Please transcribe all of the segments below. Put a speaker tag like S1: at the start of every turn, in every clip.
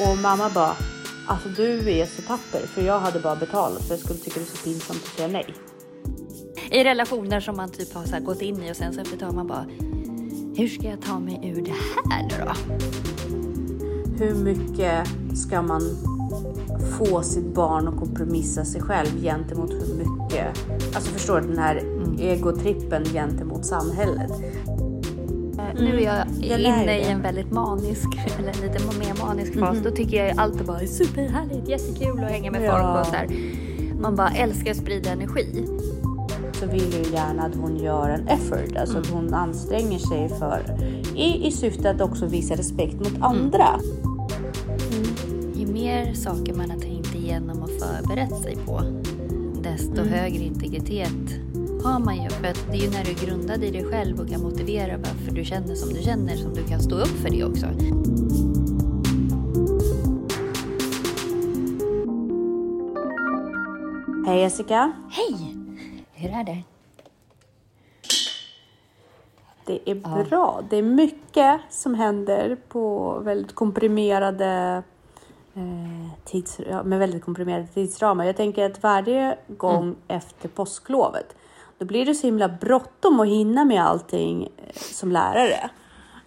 S1: Och mamma bara, alltså du är så tapper för jag hade bara betalat för jag skulle tycka det är så pinsamt att säga nej.
S2: I relationer som man typ har gått in i och sen så efter ett tag man bara, hur ska jag ta mig ur det här nu då?
S1: Hur mycket ska man få sitt barn att kompromissa sig själv gentemot hur mycket, alltså förstår du den här egotrippen gentemot samhället.
S2: Nu är jag
S1: lär
S2: inne i en väldigt manisk, eller lite mer manisk fas. Då tycker jag allt är bara superhärligt, jättekul att hänga med
S1: Ja.
S2: folk och så här. Man bara älskar att sprida energi.
S1: så vill jag ju gärna att hon gör en effort, alltså att hon anstränger sig för i, i syfte att också visa respekt mot andra.
S2: Ju mer saker man har tänkt igenom och förberett sig på, desto högre integritet har man ju. För att det är ju när du är grundad i dig själv och kan motivera varför du känner som du känner som du kan stå upp för det också.
S1: Hej Jessica!
S2: Hej! Hur är det?
S1: Det är bra. Det är mycket som händer på väldigt komprimerade eh, tids, med väldigt komprimerade tidsramar. Jag tänker att varje gång efter påsklovet då blir det så himla bråttom att hinna med allting eh, som lärare.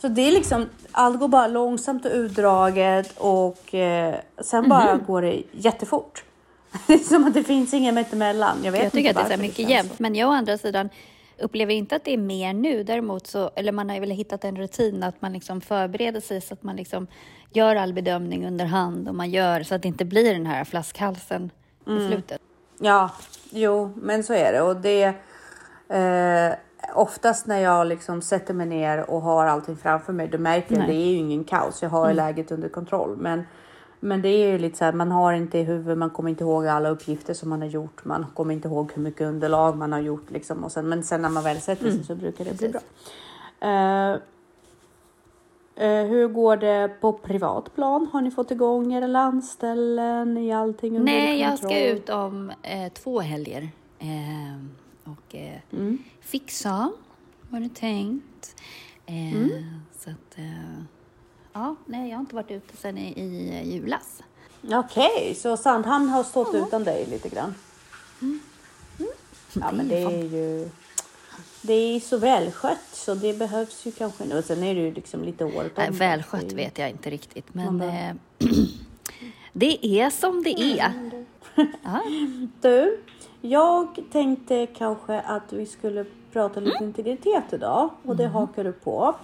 S1: Så det är liksom, allt går bara långsamt och utdraget och eh, sen bara går det jättefort. Det är som att det finns inget mittemellan. Jag vet
S2: Jag tycker
S1: inte
S2: att det är så mycket jämnt. Men jag å andra sidan upplever inte att det är mer nu. Däremot så, eller man har ju väl hittat en rutin att man liksom förbereder sig så att man liksom gör all bedömning under hand och man gör så att det inte blir den här flaskhalsen i slutet.
S1: Ja, jo, men så är det. Och det eh, oftast när jag liksom sätter mig ner och har allting framför mig, då märker jag att det är ju ingen kaos. Jag har läget under kontroll. Men, men det är ju lite så här, man har inte i huvudet, man kommer inte ihåg alla uppgifter som man har gjort. Man kommer inte ihåg hur mycket underlag man har gjort liksom. Och sen, men sen när man väl sätter sig så brukar det bli bra. Eh, eh, hur går det på privat plan? Har ni fått igång era landställen? Är allting under
S2: Nej, jag
S1: kontroll?
S2: ska ut om eh, två helger och eh, fixa vad det tänkt. Eh, Så att, eh, ja, nej, jag har inte varit ute sedan i, i julas.
S1: Okej, så Sandhamn har stått utan dig lite grann? Ja, men det är ju... Det är så välskött så det behövs ju kanske nu. Sen är det ju liksom lite året om.
S2: välskött vet jag inte riktigt, men eh, det är som det är. Ja.
S1: Du, jag tänkte kanske att vi skulle prata lite integritet idag och det hakar du på.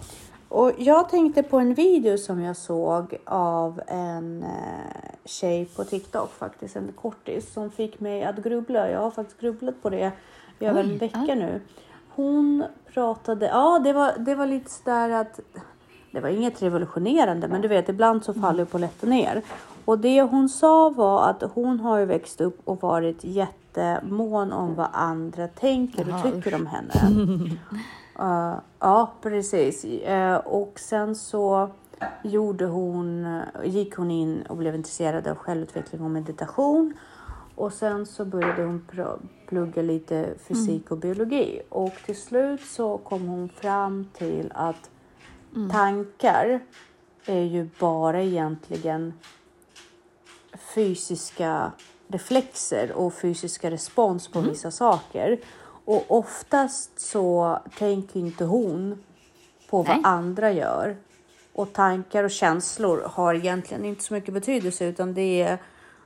S1: Och jag tänkte på en video som jag såg av en eh, tjej på TikTok faktiskt, en kortis som fick mig att grubbla. Jag har faktiskt grubblat på det i över en vecka
S2: ja.
S1: nu. Hon pratade, ja det var, det var lite sådär att det var inget revolutionerande, men du vet ibland så faller polletten ner. Och det hon sa var att hon har ju växt upp och varit jättemån om vad andra tänker
S2: Jaha,
S1: och tycker om henne. Eh, ja, precis. Eh, och sen så gjorde hon, gick hon in och blev intresserad av självutveckling och meditation. Och sen så började hon plugga lite fysik och biologi. Och till slut så kom hon fram till att tankar är ju bara egentligen fysiska reflexer och fysiska respons på vissa saker. Och oftast så tänker inte hon på vad
S2: Nej.
S1: andra gör. Och tankar och känslor har egentligen inte så mycket betydelse utan det är,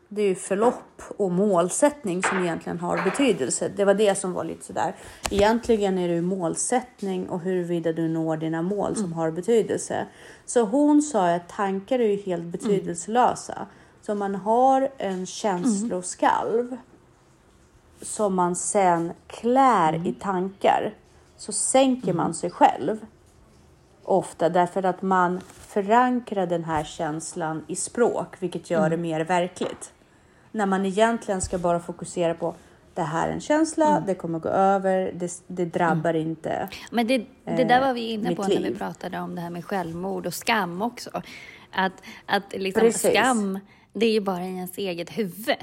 S1: det är förlopp och målsättning som egentligen har betydelse. Det var det som var lite sådär. Egentligen är det målsättning och huruvida du når dina mål som har betydelse. Så hon sa att tankar är ju helt betydelselösa. Så man har en känsloskalv som man sen klär i tankar så sänker man sig själv. Ofta därför att man förankrar den här känslan i språk, vilket gör det mer verkligt. När man egentligen ska bara fokusera på det här är en känsla, det kommer gå över, det, det drabbar inte.
S2: Men det, det där var vi
S1: Eh,
S2: inne på när vi pratade om det här med självmord och skam också. Att, att liksom
S1: Precis.
S2: skam, det är ju bara i ens eget huvud.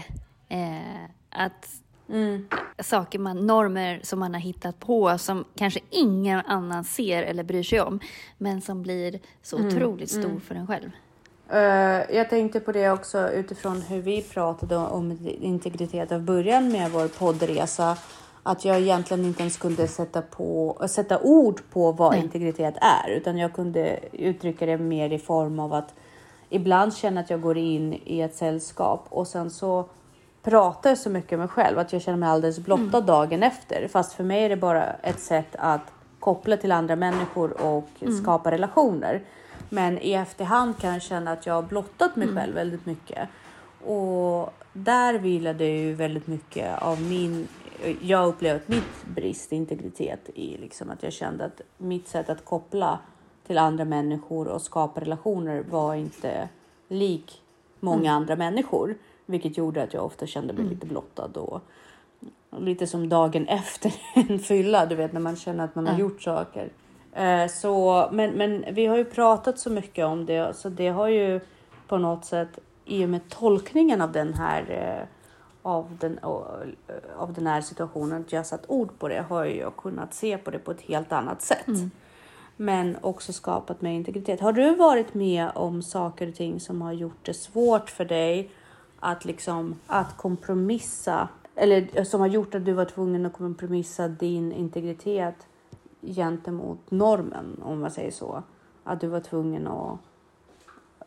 S2: Eh, att
S1: Mm.
S2: saker man, normer som man har hittat på som kanske ingen annan ser eller bryr sig om, men som blir så
S1: Mm,
S2: otroligt stor för en själv.
S1: Eh, jag tänkte på det också utifrån hur vi pratade om integritet av början med vår poddresa. Att jag egentligen inte ens kunde sätta, på, sätta ord på vad
S2: Nej.
S1: integritet är, utan jag kunde uttrycka det mer i form av att ibland känna att jag går in i ett sällskap och sen så pratar jag så mycket med mig själv att jag känner mig alldeles blottad dagen efter. Fast för mig är det bara ett sätt att koppla till andra människor och skapa relationer. Men i efterhand kan jag känna att jag har blottat mig själv väldigt mycket. Och där vilade ju väldigt mycket av min... Jag upplevde mitt brist i integritet i liksom att jag kände att mitt sätt att koppla till andra människor och skapa relationer var inte lik många andra människor. Vilket gjorde att jag ofta kände mig lite blottad och lite som dagen efter en fylla, du vet när man känner att man har gjort saker. Eh, så, men, men vi har ju pratat så mycket om det, så det har ju på något sätt i och med tolkningen av den här eh, av den, av, av den här situationen, att jag satt ord på det, har jag kunnat se på det på ett helt annat sätt. Men också skapat mig integritet. Har du varit med om saker och ting som har gjort det svårt för dig att liksom att kompromissa eller som har gjort att du var tvungen att kompromissa din integritet gentemot normen, om man säger så. Att du var tvungen att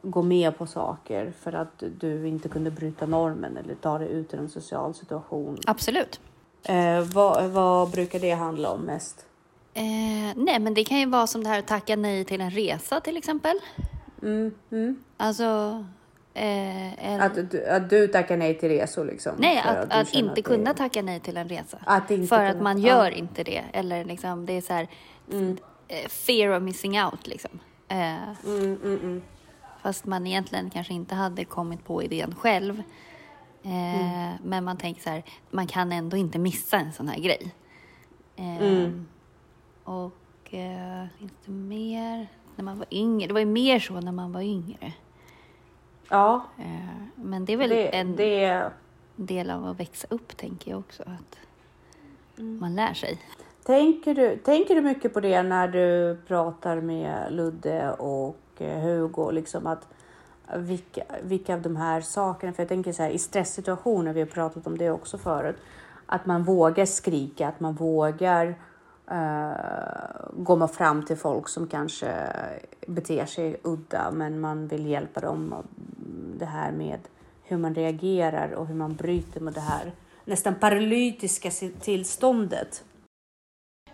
S1: gå med på saker för att du inte kunde bryta normen eller ta dig ut ur en social situation.
S2: Absolut.
S1: Eh, vad, vad brukar det handla om mest?
S2: Eh, nej, men det kan ju vara som det här att tacka nej till en resa till exempel.
S1: Mm, mm.
S2: Alltså... Eh, en,
S1: Att, du, att du tackar nej till resor liksom?
S2: nej, att, att
S1: känner
S2: inte
S1: det-
S2: kunna tacka nej till en resa.
S1: Att inte
S2: För att
S1: kunna-
S2: man
S1: ja.
S2: gör inte det. Eller liksom, det är så här... eh, Fear of missing out liksom. Eh,
S1: Mm, mm, mm.
S2: Fast man egentligen kanske inte hade kommit på idén själv. Eh,
S1: Mm.
S2: Men man tänker så här, man kan ändå inte missa en sån här grej. Och eh, finns det mer? När man var yngre. Det var ju mer så när man var yngre.
S1: Ja,
S2: Eh, men det är väl
S1: det,
S2: en
S1: det,
S2: del av att växa upp, tänker jag också. Att
S1: Mm.
S2: man lär sig.
S1: Tänker du, tänker du mycket på det när du pratar med Ludde och eh, Hugo? Liksom att vilka, vilka av de här sakerna, för jag tänker så här i stresssituationer, vi har pratat om det också förut, att man vågar skrika, att man vågar uh, gå fram till folk som kanske beter sig udda, men man vill hjälpa dem. Det här med hur man reagerar och hur man bryter med det här nästan paralytiska tillståndet.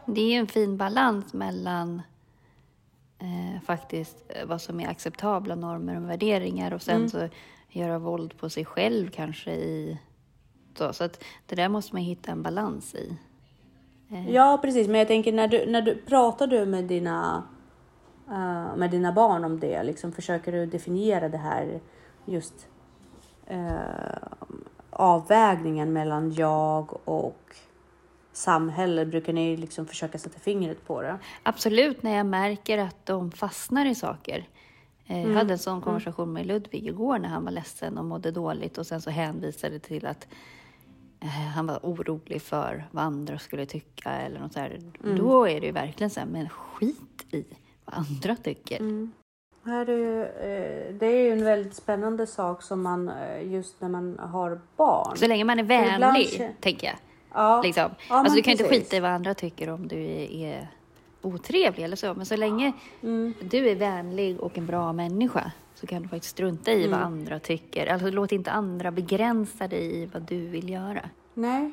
S2: Det är en fin balans mellan eh, faktiskt eh, vad som är acceptabla normer och värderingar och sen
S1: Mm.
S2: så göra våld på sig själv kanske i... Så, så att det där måste man hitta en balans i. Eh,
S1: Ja, precis. Men jag tänker när du, när du pratar du med dina, eh, med dina barn om det, liksom, försöker du definiera det här just eh, avvägningen mellan jag och samhälle? Brukar ni liksom försöka sätta fingret på det?
S2: Absolut, när jag märker att de fastnar i saker.
S1: Mm.
S2: Jag hade en sån konversation med Ludvig igår när han var ledsen och mådde dåligt och sen så hänvisade till att han var orolig för vad andra skulle tycka eller något så här.
S1: Mm.
S2: Då är det ju verkligen så här, men skit i vad andra tycker.
S1: Här är ju, eh, det är ju en väldigt spännande sak som man eh, just när man har barn.
S2: Så länge man är
S1: ibland
S2: vänlig,
S1: kä-
S2: tänker jag.
S1: Ja,
S2: Liksom.
S1: Ja,
S2: alltså,
S1: men
S2: du kan ju inte
S1: precis.
S2: skita i vad andra tycker om du är, är otrevlig eller så. Men så länge
S1: Mm.
S2: du är vänlig och en bra människa så kan du faktiskt strunta i vad
S1: Mm.
S2: andra tycker. Alltså låt inte andra begränsa dig i vad du vill göra.
S1: Nej,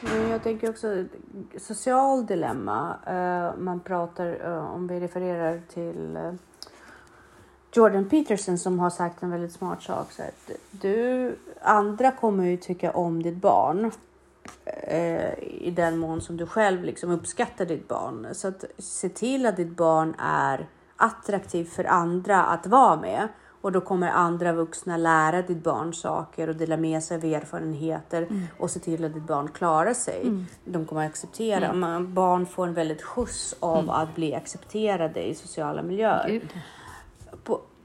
S1: men jag tänker också social dilemma. Eh, man pratar eh, om vi refererar till eh, Jordan Peterson som har sagt en väldigt smart sak. Så att du, andra kommer ju tycka om ditt barn eh, i den mån som du själv liksom uppskattar ditt barn. Så att se till att ditt barn är attraktivt för andra att vara med. Och då kommer andra vuxna lära ditt barn saker och dela med sig av erfarenheter och se till att ditt barn klarar sig. De kommer att acceptera. Man, barn får en väldigt skjuts av att bli accepterade i sociala miljöer
S2: Gud.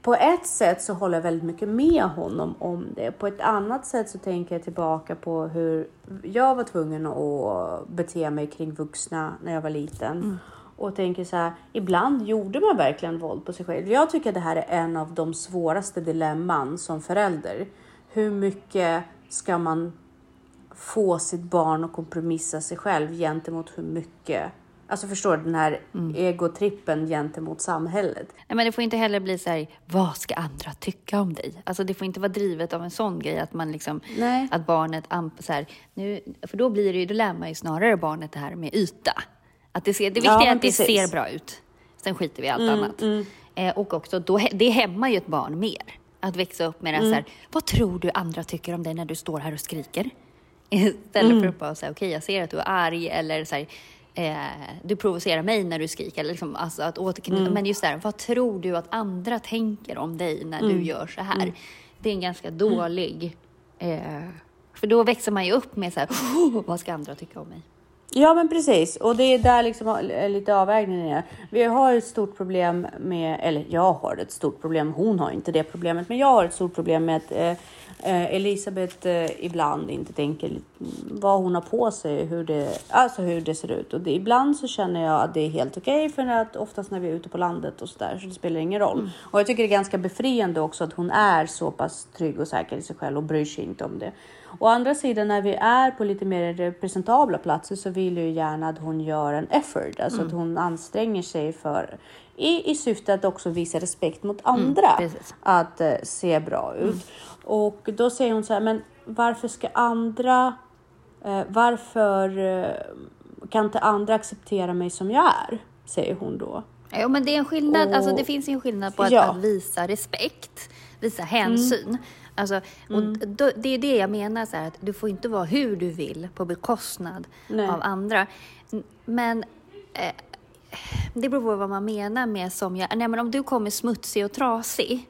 S1: På, ett sätt så håller jag väldigt mycket med honom om det. På ett annat sätt så tänker jag tillbaka på hur jag var tvungen att bete mig kring vuxna när jag var liten. och tänker så här, ibland gjorde man verkligen våld på sig själv. Jag tycker det här är en av de svåraste dilemman som förälder. Hur mycket ska man få sitt barn att kompromissa sig själv gentemot hur mycket Alltså förstår du den här mm. egotrippen gentemot samhället.
S2: Nej, men det får inte heller bli så här, vad ska andra tycka om dig? Alltså det får inte vara drivet av en sån grej att man liksom, Nej. att barnet, så här, nu, för då blir det ju, då lär man ju snarare barnet det här med yta. Att det, ser, det viktiga ja, är att precis. det ser bra ut. Sen skiter vi i allt mm, annat. Mm. Eh, och också, då, det hämmar ju ett barn mer. Att växa upp med det mm. så här, vad tror du andra tycker om dig när du står här och skriker? Istället mm. för att bara säga, okej okay, jag ser att du är arg eller så här, eh, du provocerar mig när du skriker. Eller liksom, alltså att återknyta. Mm. Men just där, vad tror du att andra tänker om dig när mm. du gör så här? Mm. Det är en ganska dålig... Eh, för då växer man ju upp med så här, oh, vad ska andra tycka om mig?
S1: Ja, men precis. Och det är där liksom lite avvägningen är. Vi har ett stort problem med, eller jag har ett stort problem, hon har inte det problemet, men jag har ett stort problem med att eh, eh, Elisabeth eh, ibland inte tänker vad hon har på sig, hur det, alltså hur det ser ut. Och det, ibland så känner jag att det är helt okej okay, för att oftast när vi är ute på landet och så där så det spelar ingen roll. Mm. Och jag tycker det är ganska befriande också att hon är så pass trygg och säker i sig själv och bryr sig inte om det. Å andra sidan när vi är på lite mer representabla platser så vill jag gärna att hon gör en effort, alltså mm. att hon anstränger sig för i, i syfte att också visa respekt mot andra, mm, att uh, se bra ut. Mm. Och då säger hon så här, men varför ska andra, uh, varför uh, kan inte andra acceptera mig som jag är? Säger hon då.
S2: Ja, men det är en skillnad, och, alltså det finns en skillnad på att, ja. att visa respekt, visa hänsyn. Alltså, mm. då, det är det jag menar, så här, att du får inte vara hur du vill på bekostnad Nej. av andra. Men eh, det beror på vad man menar med som jag... Nej, men om du kommer smutsig och trasig,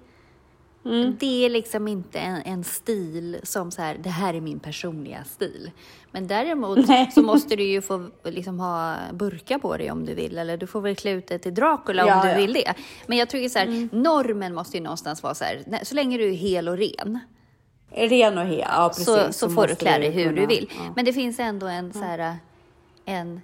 S2: Mm. Det är liksom inte en, en, stil som så här, det här är min personliga stil. Men däremot Nej. så måste du ju få liksom ha burka på dig om du vill, eller du får väl klä ut dig till Dracula ja, om du ja. vill det. Men jag tycker så här, mm. normen måste ju någonstans vara så här, så länge du är hel och ren.
S1: Ren och hel, ja precis.
S2: Så, så, så får du klä dig hur kunna, du vill. Ja. Men det finns ändå en så här, en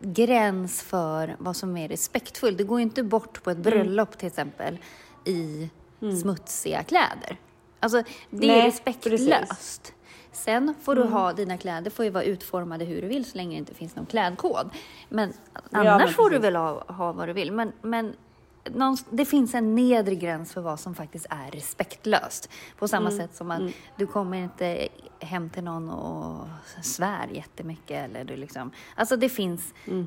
S2: gräns för vad som är respektfullt. Det går inte bort på ett mm. bröllop mm. till exempel i mm. smutsiga kläder. Alltså, det Nej, är respektlöst. Precis. Sen får du mm. ha, dina kläder får ju vara utformade hur du vill så länge det inte finns någon klädkod. Men annars ja, men får du väl ha, ha vad du vill. Men, men det finns en nedre gräns för vad som faktiskt är respektlöst. På samma mm. sätt som att mm. du kommer inte hem till någon och svär jättemycket. Eller du liksom, alltså det finns mm.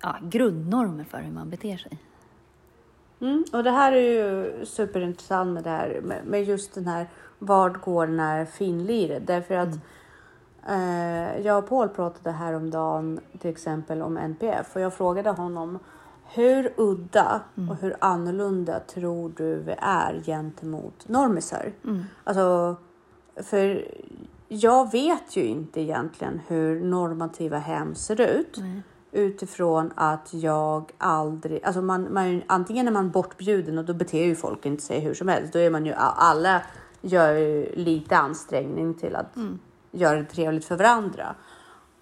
S2: ja, grundnormer för hur man beter sig.
S1: Mm, och det här är ju superintressant med det här med, just den här vart går den här finliret? Därför att mm. eh, jag och Paul pratade häromdagen till exempel om NPF och jag frågade honom hur udda mm. och hur annorlunda tror du vi är gentemot normisar? Mm. Alltså, för jag vet ju inte egentligen hur normativa hem ser ut. Mm utifrån att jag aldrig, alltså man, man, antingen är man bortbjuden och då beter ju folk inte sig hur som helst. Då är man ju, alla gör ju lite ansträngning till att mm. göra det trevligt för varandra.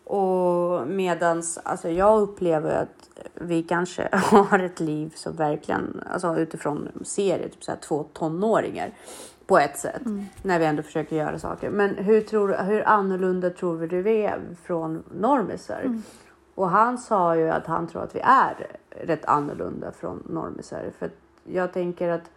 S1: Och medans, alltså jag upplever att vi kanske har ett liv som verkligen, alltså utifrån serier, typ så här två tonåringar på ett sätt mm. när vi ändå försöker göra saker. Men hur, tror, hur annorlunda tror vi vi är från normisar? Mm. Och han sa ju att han tror att vi är rätt annorlunda från normisar. För jag tänker att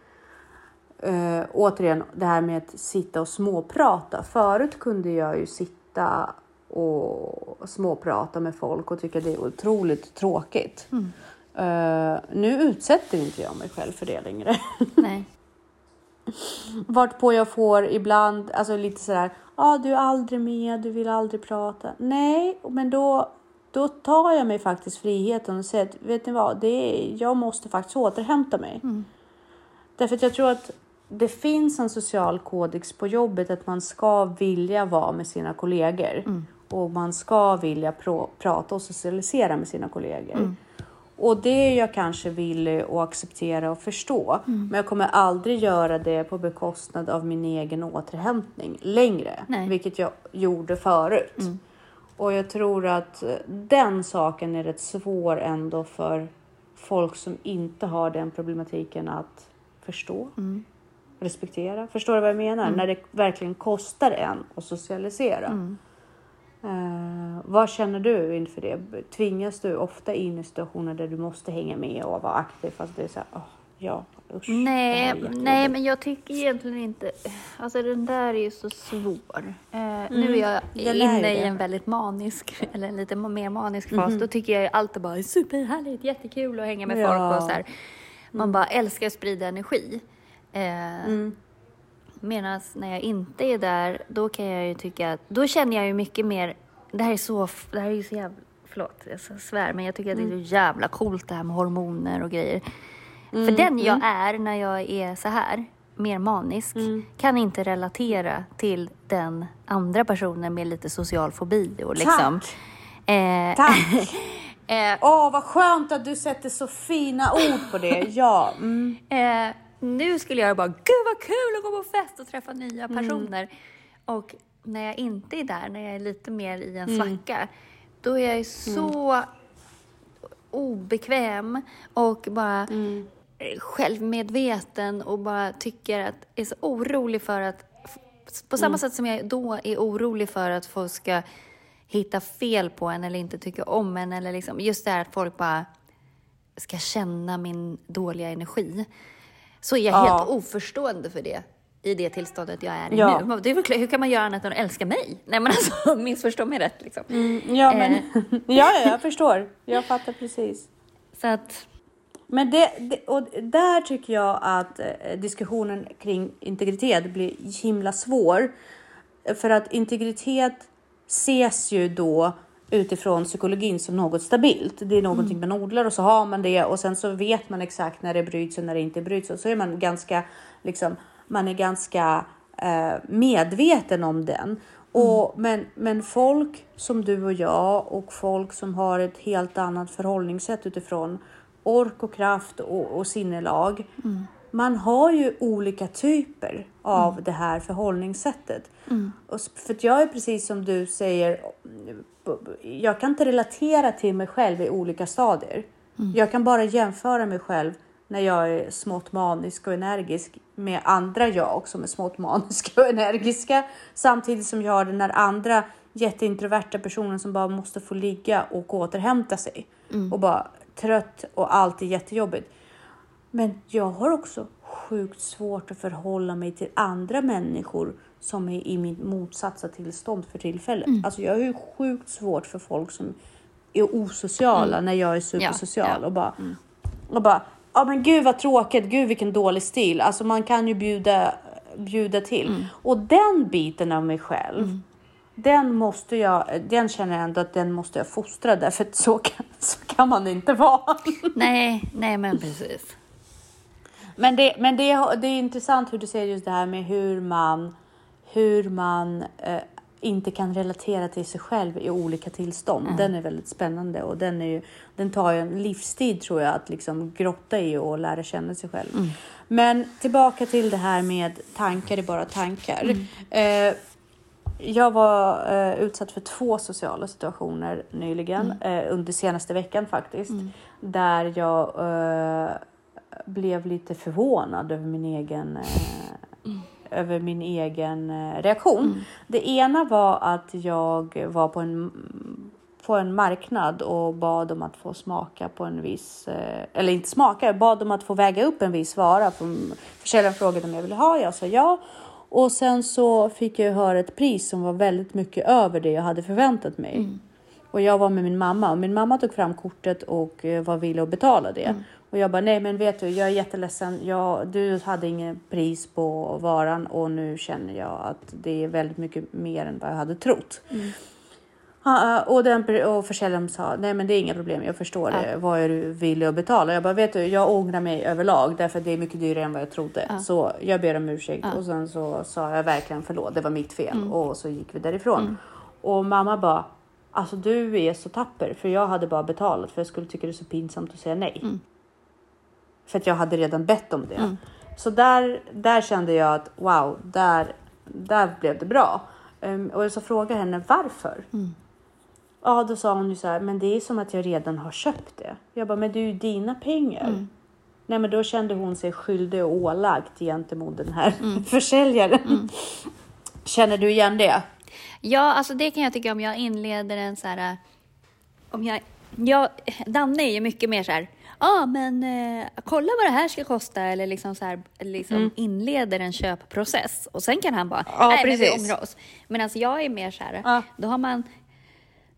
S1: äh, återigen det här med att sitta och småprata. Förut kunde jag ju sitta och småprata med folk och tycka det är otroligt tråkigt. Mm. Uh, nu utsätter inte jag mig själv för det längre. Nej. Vart på jag får ibland, alltså lite sådär, ja ah, du är aldrig med, du vill aldrig prata. Nej, men då då tar jag mig faktiskt friheten och säger att vet ni vad, det är, jag måste faktiskt återhämta mig. Mm. Därför att jag tror att det finns en social kodex på jobbet att man ska vilja vara med sina kollegor mm. och man ska vilja prata och socialisera med sina kollegor. Mm. Och det är jag kanske villig att acceptera och förstå. Mm. Men jag kommer aldrig göra det på bekostnad av min egen återhämtning längre, Nej. vilket jag gjorde förut. Mm. Och jag tror att den saken är rätt svår ändå för folk som inte har den problematiken att förstå,
S2: Mm.
S1: respektera. Förstår du vad jag menar? När det verkligen kostar en att socialisera.
S2: Mm.
S1: Eh, vad känner du inför det? Tvingas du ofta in i situationer där du måste hänga med och vara aktiv fast det är så här, åh, ja, usch.
S2: Nej,
S1: jättejobbigt."
S2: nej, men jag tycker egentligen inte... Alltså den där är ju så svår. Eh, Nu är jag
S1: den
S2: inne i en väldigt manisk, eller en lite mer manisk fas. Då tycker jag ju allt är bara superhärligt, jättekul att hänga med
S1: Ja.
S2: folk och så här. Man bara älskar att sprida energi. Eh,
S1: Mm.
S2: Medan när jag inte är där, då kan jag ju tycka att, då känner jag ju mycket mer, det här är så, det här är ju så jävla, förlåt jag svär, men jag tycker att det är
S1: Mm.
S2: så jävla coolt det här med hormoner och grejer. För den jag är när jag är så här, mer manisk,
S1: Mm.
S2: kan inte relatera till den andra personen med lite social fobi och liksom. Eh,
S1: Tack!
S2: eh,
S1: Åh, vad skönt att du sätter så fina ord på det. Ja. Mm.
S2: Eh, nu skulle jag bara, gud vad kul att gå på fest och träffa nya
S1: Mm.
S2: personer. Och när jag inte är där, när jag är lite mer i en
S1: Mm.
S2: svacka, då är jag så obekväm och bara
S1: Mm.
S2: Självmedveten och bara tycker att, är så orolig för att, på samma
S1: Mm.
S2: sätt som jag då är orolig för att folk ska hitta fel på en eller inte tycka om en eller liksom, just det här att folk bara ska känna min dåliga energi. Så är jag
S1: Ja.
S2: helt oförstående för det i det tillståndet jag är i
S1: Ja.
S2: nu. Det är klart, hur kan man göra annat än att älska mig? Nej men alltså, missförstå mig rätt liksom.
S1: Ja, men
S2: Eh.
S1: ja, ja, jag förstår. Jag fattar precis.
S2: Så att,
S1: Men det, det, och där tycker jag att eh, diskussionen kring integritet blir himla svår. För att integritet ses ju då utifrån psykologin som något stabilt. Det är någonting man odlar och så har man det och sen så vet man exakt när det bryts och när det inte bryts och så är man ganska liksom, man är ganska eh, medveten om den. Och, men, men folk som du och jag och folk som har ett helt annat förhållningssätt utifrån ork och kraft och, och sinnelag. Man har ju olika typer av det här förhållningssättet. Och, s- för jag är precis som du säger, jag kan inte relatera till mig själv i olika stadier. Jag kan bara jämföra mig själv när jag är smått manisk och energisk med andra jag som är smått maniska och energiska. Samtidigt som jag har den här andra jätteintroverta personen som bara måste få ligga och återhämta sig. Och bara trött och allt är jättejobbigt. Men jag har också sjukt svårt att förhålla mig till andra människor som är i mitt motsatta tillstånd för tillfället. Alltså jag har ju sjukt svårt för folk som är osociala när jag är supersocial
S2: ja.
S1: och bara, och bara, ja men gud vad tråkigt, gud vilken dålig stil. Alltså man kan ju bjuda, bjuda till. Och den biten av mig själv, den måste jag, den känner jag ändå att den måste jag fostra därför att så kan, så kan man inte vara.
S2: nej, nej men precis.
S1: Men, det, men det, det är intressant hur du säger just det här med hur man, hur man eh, inte kan relatera till sig själv i olika tillstånd. Den är väldigt spännande och den, är ju, den tar ju en livstid tror jag att liksom grotta i och lära känna sig själv. Men tillbaka till det här med tankar är bara tankar. Eh, jag var eh, utsatt för två sociala situationer nyligen, eh, under senaste veckan faktiskt. Där jag eh, blev lite förvånad över min egen, eh, över min egen eh, reaktion. Det ena var att jag var på en, på en marknad och bad om att få smaka på en viss, eh, eller inte smaka, jag bad om att få väga upp en viss vara. Försäljaren frågade om jag ville ha, jag sa ja. Och sen så fick jag höra ett pris som var väldigt mycket över det jag hade förväntat mig. Och jag var med min mamma och min mamma tog fram kortet och eh, var villig att betala det. Och jag bara, nej men vet du, jag är jätteledsen. Jag, du hade ingen pris på varan och nu känner jag att det är väldigt mycket mer än vad jag hade trott. Ja, och, den, och försäljaren sa, nej men det är inga problem, jag förstår det. Vad är du villig att betala? Jag bara, vet du, jag ångrar mig överlag därför att det är mycket dyrare än vad jag trodde. Så jag ber om ursäkt och sen så sa jag verkligen förlåt, det var mitt fel. Och så gick vi därifrån. Och mamma bara, alltså du är så tapper för jag hade bara betalat för jag skulle tycka det är så pinsamt att säga nej. För att jag hade redan bett om det. Så där, där kände jag att wow, där, där blev det bra. Ehm, och jag så frågade henne varför. Ja, då sa hon ju så här, men det är som att jag redan har köpt det. Jag bara, men det är ju dina pengar.
S2: Mm.
S1: Nej, men då kände hon sig skyldig och ålagd gentemot den här försäljaren. Känner du igen det?
S2: Ja, alltså det kan jag tycka om jag inleder en så här... Om jag, jag, Danne är ju mycket mer så här, ja ah, men eh, kolla vad det här ska kosta eller liksom så här, liksom inleder en köpprocess och sen kan han bara,
S1: Ja,
S2: nej men vi
S1: precis.
S2: ångrar oss. Men alltså jag är mer så här,
S1: Ja.
S2: då har man,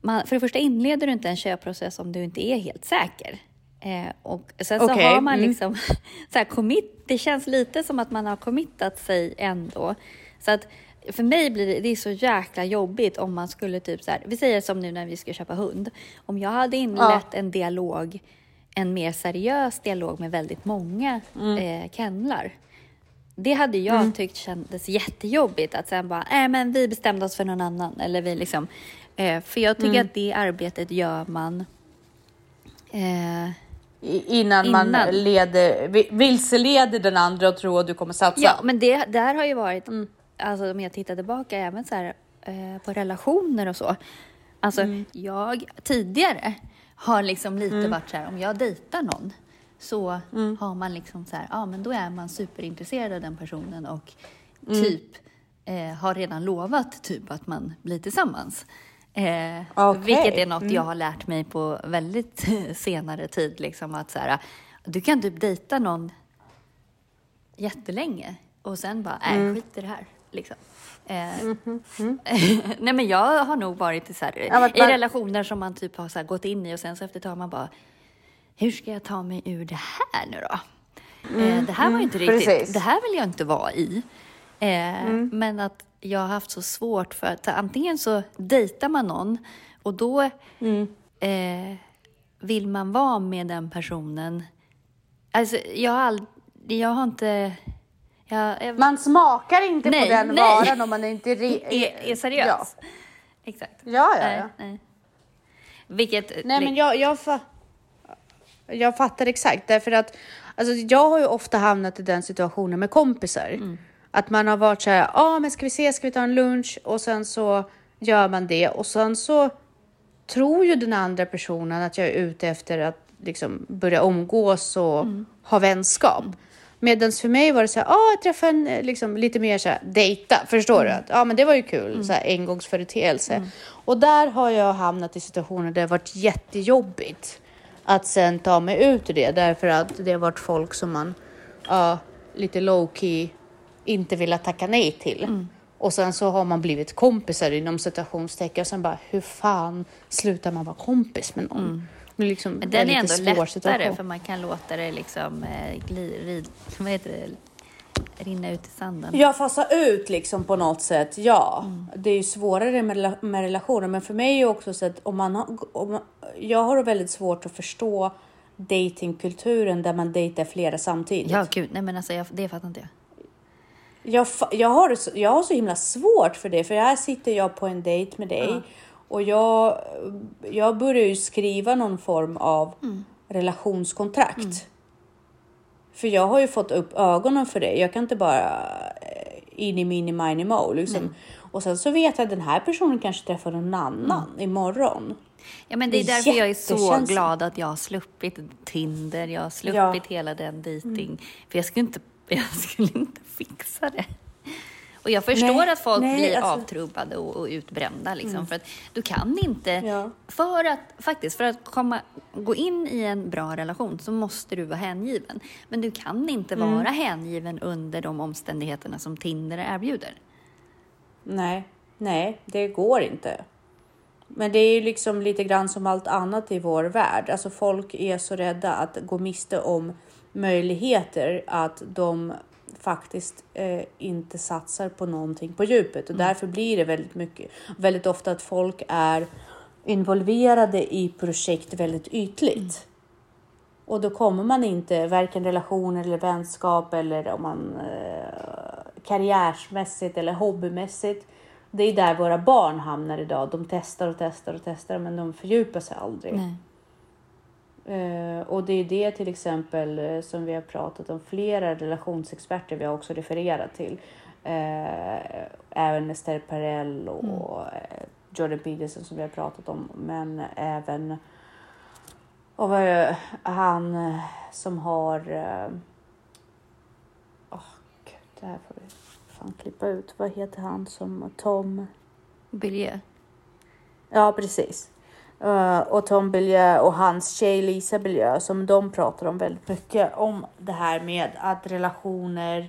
S2: man, för det första inleder du inte en köpprocess om du inte är helt säker. Eh, och sen så
S1: Okej,
S2: har man
S1: mm.
S2: liksom så här commit, det känns lite som att man har committat sig ändå. Så att för mig blir det, det är så jäkla jobbigt om man skulle typ så här, vi säger som nu när vi ska köpa hund. Om jag hade inlett en dialog, en mer seriös dialog med väldigt många
S1: Mm.
S2: eh, kennlar. Det hade jag tyckt kändes jättejobbigt att sen bara, nej men vi bestämde oss för någon annan. Eller vi liksom, eh, för jag tycker
S1: Mm.
S2: att det arbetet gör man eh,
S1: I- Innan, man
S2: Innan.
S1: leder, vi- vilseleder den andra och tror att du kommer satsa.
S2: Ja, men det där har ju varit,
S1: Mm.
S2: alltså om jag tittar tillbaka även så här, eh, på relationer och så. Alltså
S1: Mm.
S2: jag tidigare har liksom lite
S1: Mm.
S2: varit så här, om jag dejtar någon så har man liksom så här, ja men då är man superintresserad av den personen och
S1: Mm.
S2: typ eh, har redan lovat typ att man blir tillsammans. Eh,
S1: Okej.
S2: Vilket är något jag har lärt mig på väldigt senare tid. Liksom att så här, du kan typ dejta någon jättelänge och sen bara, nej
S1: Mm.
S2: skit i det här. Liksom. Eh, nej men jag har nog varit i, så här, i relationer som man typ har så här, gått in i och sen så efter ett tag man bara, hur ska jag ta mig ur det här nu då? eh, det här var ju inte riktigt,
S1: Mm, precis.
S2: det här vill jag inte vara i. Eh,
S1: Mm.
S2: Men att jag har haft så svårt för att antingen så dejtar man någon och då
S1: Mm.
S2: eh, vill man vara med den personen. Alltså jag har aldrig, jag har inte, jag, jag
S1: Man smakar inte
S2: Nej,
S1: på den
S2: nej.
S1: varan om man inte... Re-
S2: är, är seriös.
S1: Ja,
S2: Exakt.
S1: ja, ja.
S2: Nej,
S1: ja.
S2: nej. Vilket...
S1: Nej, men jag, jag, fa- jag fattar exakt. Därför att alltså, jag har ju ofta hamnat i den situationen med kompisar. Att man har varit så här, ja ah, men ska vi se, ska vi ta en lunch? Och sen så gör man det. Och sen så tror ju den andra personen att jag är ute efter att liksom börja umgås och ha vänskap. Medan för mig var det så här, ah, jag träffade en eh, liksom, lite mer så här, dejta, förstår du? Att, Ja, men det var ju kul, så här, engångsföreteelse. Och där har jag hamnat i situationer där det varit jättejobbigt att sen ta mig ut ur det, därför att det har varit folk som man, ja, lite low key inte vill tacka nej till. Och sen så har man blivit kompisar inom citationstecken och sen bara, hur fan slutar man vara kompis med någon? Det är liksom
S2: Men den
S1: en
S2: är ändå
S1: svår
S2: lättare
S1: situation.
S2: för man kan låta det liksom eh, gli, vad heter det? rinna ut i sanden.
S1: Ja, fasa ut liksom på något sätt. Ja,
S2: Mm.
S1: det är ju svårare med, med relationer, men för mig är det också så att om man har, om man, jag har väldigt svårt att förstå datingkulturen där man dejtar flera samtidigt.
S2: Ja, gud. Nej, men alltså jag, det fattar inte jag.
S1: Jag, jag, har, så- jag har så himla svårt för det, för här sitter jag på en dejt med dig och jag, jag börjar ju skriva någon form av relationskontrakt. För jag har ju fått upp ögonen för det. Jag kan inte bara eh, in i mini mini mo liksom. Och sen så vet jag att den här personen kanske träffar någon annan imorgon.
S2: Ja, men det är
S1: Det är
S2: därför jag är så glad att jag har sluppit Tinder, jag har sluppit
S1: Ja.
S2: hela den dating. För jag skulle, inte, jag skulle inte fixa det. Och jag förstår
S1: Nej,
S2: att folk
S1: nej,
S2: blir
S1: alltså- Mm.
S2: avtrubbade och, och utbrända. Liksom, För att du kan inte,
S1: Ja.
S2: för att faktiskt, för att komma, gå in i en bra relation så måste du vara hängiven. Men du kan inte
S1: Mm.
S2: vara hängiven under de omständigheterna som Tinder erbjuder.
S1: Nej, nej, det går inte. Men det är ju liksom lite grann som allt annat i vår värld. Alltså folk är så rädda att gå miste om möjligheter att de faktiskt eh, inte satsar på någonting på djupet och därför blir det väldigt mycket, väldigt ofta att folk är involverade i projekt väldigt ytligt. Och då kommer man inte, varken relationer eller vänskap eller om man eh, karriärsmässigt eller hobbymässigt. Det är där våra barn hamnar idag. De testar och testar och testar men de fördjupar sig aldrig.
S2: Nej.
S1: Eh, och det är det till exempel eh, som vi har pratat om flera relationsexperter vi har också refererat till. Eh, även Esther Perel och eh, Jordan Peterson som vi har pratat om, men även och han som har... Åh gud, det här får vi fan klippa ut. Vad heter han som Tom?
S2: Biljö.
S1: Ja, precis. Eh, och Tom Biljö och hans tjej Lisa Biljö som de pratar om väldigt mycket om det här med att relationer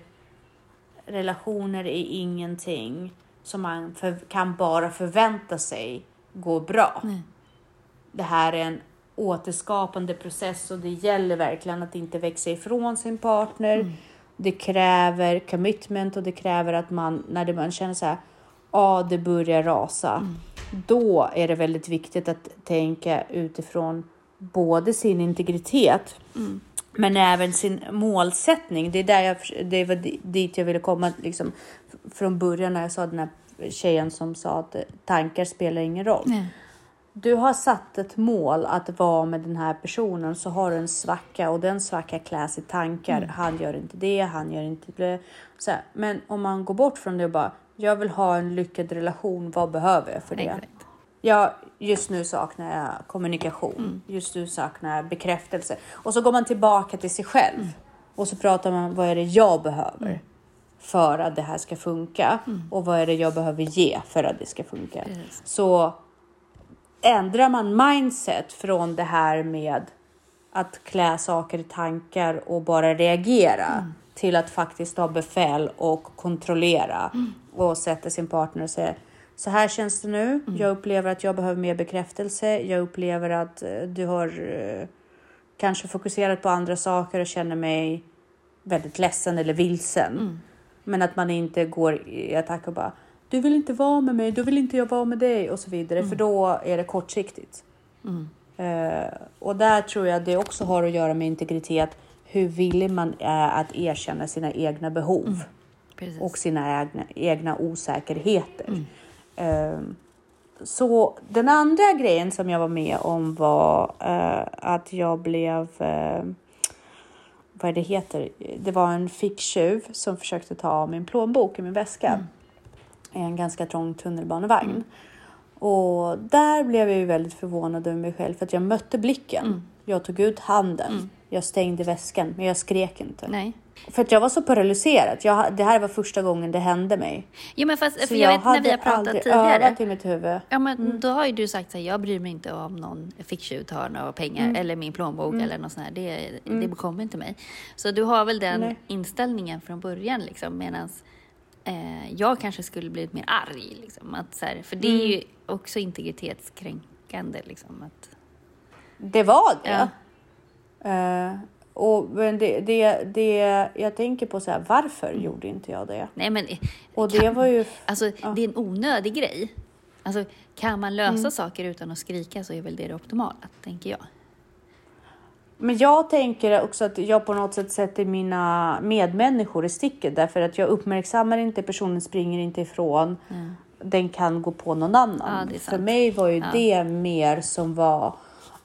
S1: relationer är ingenting som man för, kan bara förvänta sig går bra.
S2: Nej.
S1: Det här är en återskapande process och det gäller verkligen att inte växa ifrån sin partner. Det kräver commitment och det kräver att man när man känner så här, ja, det börjar rasa. Då är det väldigt viktigt att tänka utifrån både sin integritet men även sin målsättning. Det är där jag, det var di- dit jag ville komma liksom, från början när jag sa den här tjejen som sa att eh, tankar spelar ingen roll.
S2: Nej.
S1: Du har satt ett mål att vara med den här personen så har du en svacka och den svacka kläs i tankar. Han gör inte det, han gör inte det. Så här. Men om man går bort från det och bara, jag vill ha en lyckad relation, vad behöver jag för det?
S2: Exakt.
S1: Ja, just nu saknar jag kommunikation. Just nu saknar jag bekräftelse. Och så går man tillbaka till sig själv. Och så pratar man, vad är det jag behöver? För att det här ska funka. Och vad är det jag behöver ge för att det ska funka?
S2: Precis.
S1: Så ändrar man mindset från det här med att klä saker i tankar och bara reagera till att faktiskt ta befäl och kontrollera och sätta sin partner och säga så här känns det nu. Jag upplever att jag behöver mer bekräftelse. Jag upplever att eh, du har eh, kanske fokuserat på andra saker och känner mig väldigt ledsen eller vilsen. Men att man inte går i attack och bara du vill inte vara med mig, då vill inte jag vara med dig och så vidare. För då är det kortsiktigt. Eh, och där tror jag det också har att göra med integritet. Hur villig man är att erkänna sina egna behov
S2: Precis.
S1: och sina egna, egna osäkerheter. Eh, så den andra grejen som jag var med om var eh, att jag blev eh, vad är det heter? Det var en ficktjuv som försökte ta min plånbok i min väska. I en ganska trång tunnelbanevagn. Och där blev jag ju väldigt förvånad över mig själv för att jag mötte blicken. Jag tog ut handen. Jag stängde väskan, men jag skrek inte.
S2: Nej.
S1: För att jag var så paralyserad. Jag, det här var första gången det hände mig.
S2: Jo men fast,
S1: Så
S2: för jag, vet när vi har pratat tidigare.
S1: övat i mitt huvud.
S2: Ja, men
S1: Mm.
S2: då har ju du sagt att jag bryr mig inte om någon ficktjuv tar några pengar
S1: Mm.
S2: eller min plånbok eller något sånt här. Det, det bekommer inte mig. Så du har väl den
S1: Nej.
S2: inställningen från början liksom medan eh, jag kanske skulle blivit mer arg. Liksom, att, så här, för det är
S1: Mm.
S2: ju också integritetskränkande. Liksom, att,
S1: Det var det.
S2: Ja.
S1: Eh, och men det, det, det, jag tänker på så här, varför gjorde inte jag det?
S2: nej men,
S1: Och det
S2: kan-
S1: var ju...
S2: Alltså, det är en onödig grej. Alltså, kan man lösa
S1: Mm.
S2: saker utan att skrika så är väl det det optimala, tänker jag.
S1: Men jag tänker också att jag på något sätt sätter mina medmänniskor i sticket därför att jag uppmärksammar inte, personen springer inte ifrån. Den kan gå på någon annan.
S2: Ja,
S1: För mig var ju
S2: Ja.
S1: det mer som var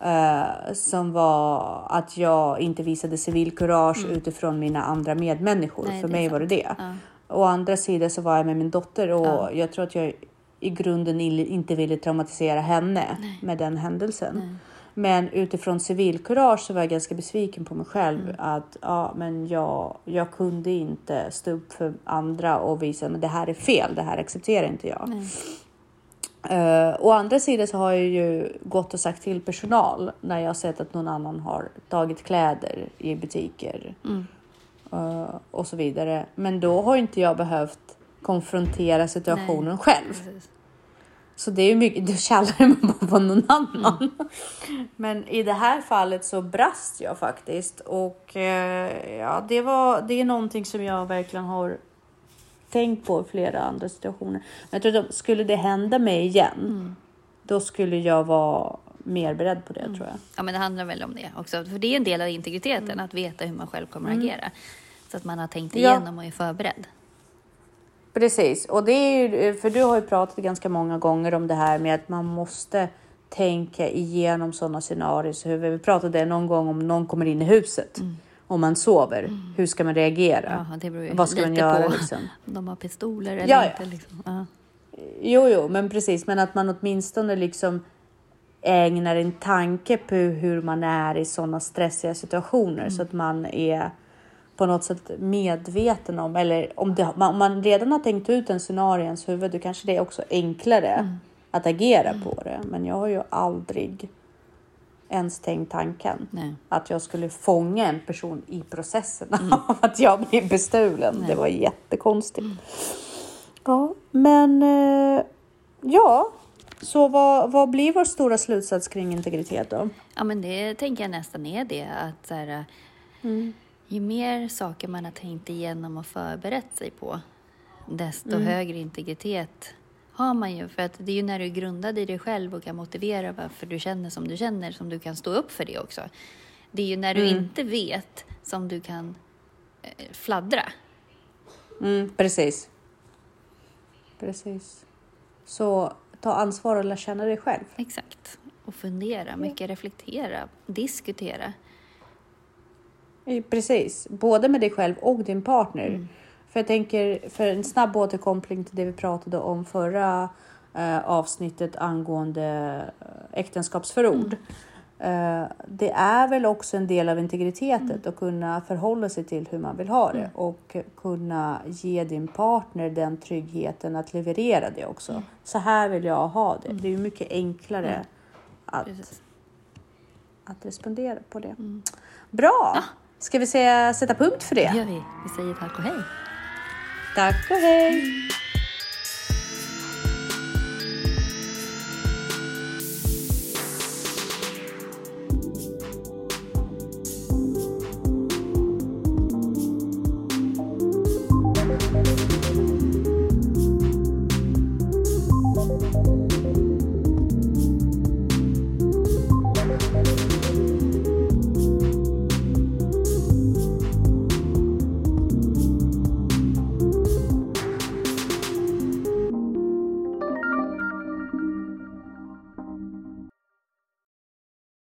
S1: eh, som var att jag inte visade civilkurage utifrån mina andra medmänniskor.
S2: Mm. Nej,
S1: För mig var det
S2: sant.
S1: det.
S2: Ja.
S1: Å andra sidan så var jag med min dotter och
S2: Ja.
S1: jag tror att jag i grunden inte ville traumatisera henne med den händelsen. Men utifrån civilkurage så var jag ganska besviken på mig själv
S2: Mm.
S1: att ja, men jag, jag kunde inte stå upp för andra och visa att det här är fel, det här accepterar inte jag.
S2: Nej.
S1: Uh, å andra sidan så har jag ju gått och sagt till personal när jag har sett att någon annan har tagit kläder i butiker
S2: Mm.
S1: eh, och så vidare. Men då har inte jag behövt konfrontera situationen själv.
S2: Precis.
S1: Så det är ju mycket, då kallar man bara på någon annan. Men i det här fallet så brast jag faktiskt och eh, ja, det var, det är någonting som jag verkligen har tänkt på i flera andra situationer. Men jag tror att skulle det hända mig igen, då skulle jag vara mer beredd på det tror jag.
S2: Ja, men det handlar väl om det också. För det är en del av integriteten, att veta hur man själv kommer att agera. Så att man har tänkt
S1: Mm. Ja.
S2: igenom och är förberedd.
S1: Precis, och det är ju, för du har ju pratat ganska många gånger om det här med att man måste tänka igenom sådana scenarier. Så vi pratade någon gång om någon kommer in i huset om man sover. Hur ska man reagera?
S2: Ja,
S1: Vad ska man göra
S2: på
S1: liksom?
S2: om de har pistoler eller
S1: Ja, ja.
S2: inte. Liksom. Ja.
S1: Jo, jo, men precis. Men att man åtminstone liksom ägnar en tanke på hur man är i sådana stressiga situationer mm. så att man är på något sätt medveten om, eller om, det, om man redan har tänkt ut en scenario i ens huvud, då kanske det är också enklare mm. att agera mm. på det. Men jag har ju aldrig ens tänkt tanken Nej. att jag skulle fånga en person i processen mm. av att jag blir bestulen. Nej. Det var jättekonstigt. Mm. Ja, men eh, ja, så vad, vad blir vår stora slutsats kring integritet då?
S2: Ja, men det tänker jag nästan är det att så här, mm. ju mer saker man har tänkt igenom och förberett sig på, desto mm. högre integritet har man ju. För att det är ju när du är grundad i dig själv och kan motivera varför du känner som du känner som du kan stå upp för det också. Det är ju när du mm. inte vet som du kan eh, fladdra.
S1: Mm, precis. Precis. Så ta ansvar och lära känna dig själv.
S2: Exakt. Och fundera, mycket reflektera, diskutera.
S1: Precis, både med dig själv och din partner. För jag tänker, för en snabb återkoppling till det vi pratade om förra eh, avsnittet angående eh, äktenskapsförord. Mm. Eh, det är väl också en del av integriteten mm. att kunna förhålla sig till hur man vill ha det mm. och kunna ge din partner den tryggheten att leverera det också. Mm. Så här vill jag ha det. Mm. Det är mycket enklare mm. att, att respondera på det. Bra! Ja. Ska vi säga, sätta punkt för det?
S2: Det gör vi. Vi säger tack och hej.
S1: Tack och hej!